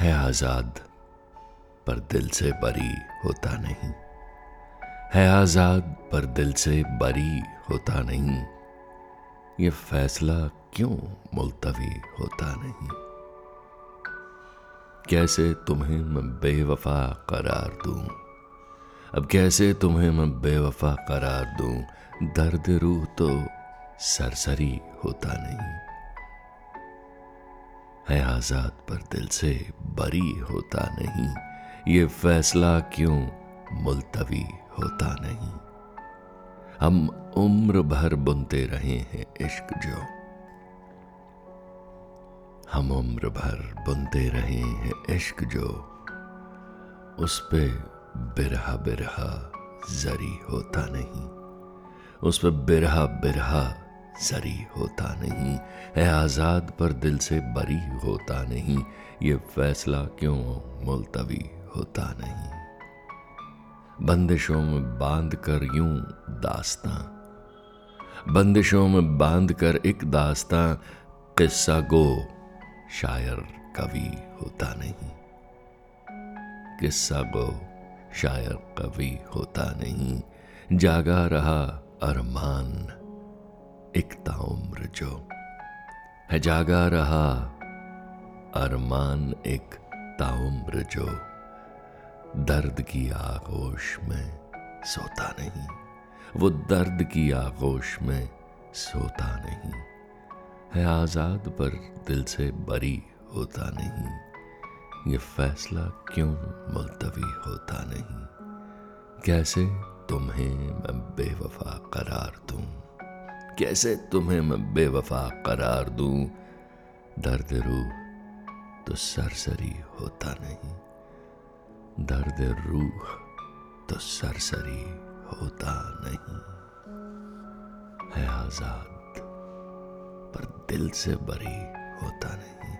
है आज़ाद, पर दिल से बरी होता नहीं। है आज़ाद, पर दिल से बरी होता नहीं। ये फैसला क्यों मुलतवी होता नहीं? कैसे तुम्हें मैं बेवफा करार दूँ? अब कैसे तुम्हें मैं बेवफा करार दूँ? दर्द रूह तो सरसरी होता नहीं। है आज़ाद पर दिल से बरी होता नहीं। ये फैसला क्यों मुलतवी होता नहीं? हम उम्र भर बुनते रहे हैं इश्क जो। हम उम्र भर बुनते रहे हैं इश्क जो। उस पे बिरहा बिरहा जरी होता नहीं। उस पर बिरहा बिरहा जरी होता नहीं, है आज़ाद पर दिल से बरी होता नहीं, ये फैसला क्यों मुलतवी होता नहीं? बंदिशों में बाँध कर यूँ दास्तां। बंदिशों में बाँध कर एक दास्तां, किस्सा गो शायर कवि होता नहीं। किस्सा गो शायर कवि होता नहीं, जागा रहा अरमान एक ताउम्र जो। है जागा रहा अरमान एक ताउम्र जो। दर्द की आगोश में सोता नहीं। वो दर्द की आगोश में सोता नहीं। है आज़ाद पर दिल से बरी होता नहीं। ये फैसला क्यों मुलतवी होता नहीं? कैसे तुम्हें मैं बेवफा करार दूँ? कैसे तुम्हें मैं बेवफा करार दूँ? दर्द रूह तो सरसरी होता नहीं। दर्द रूह तो सरसरी होता नहीं। है आज़ाद पर दिल से बरी होता नहीं।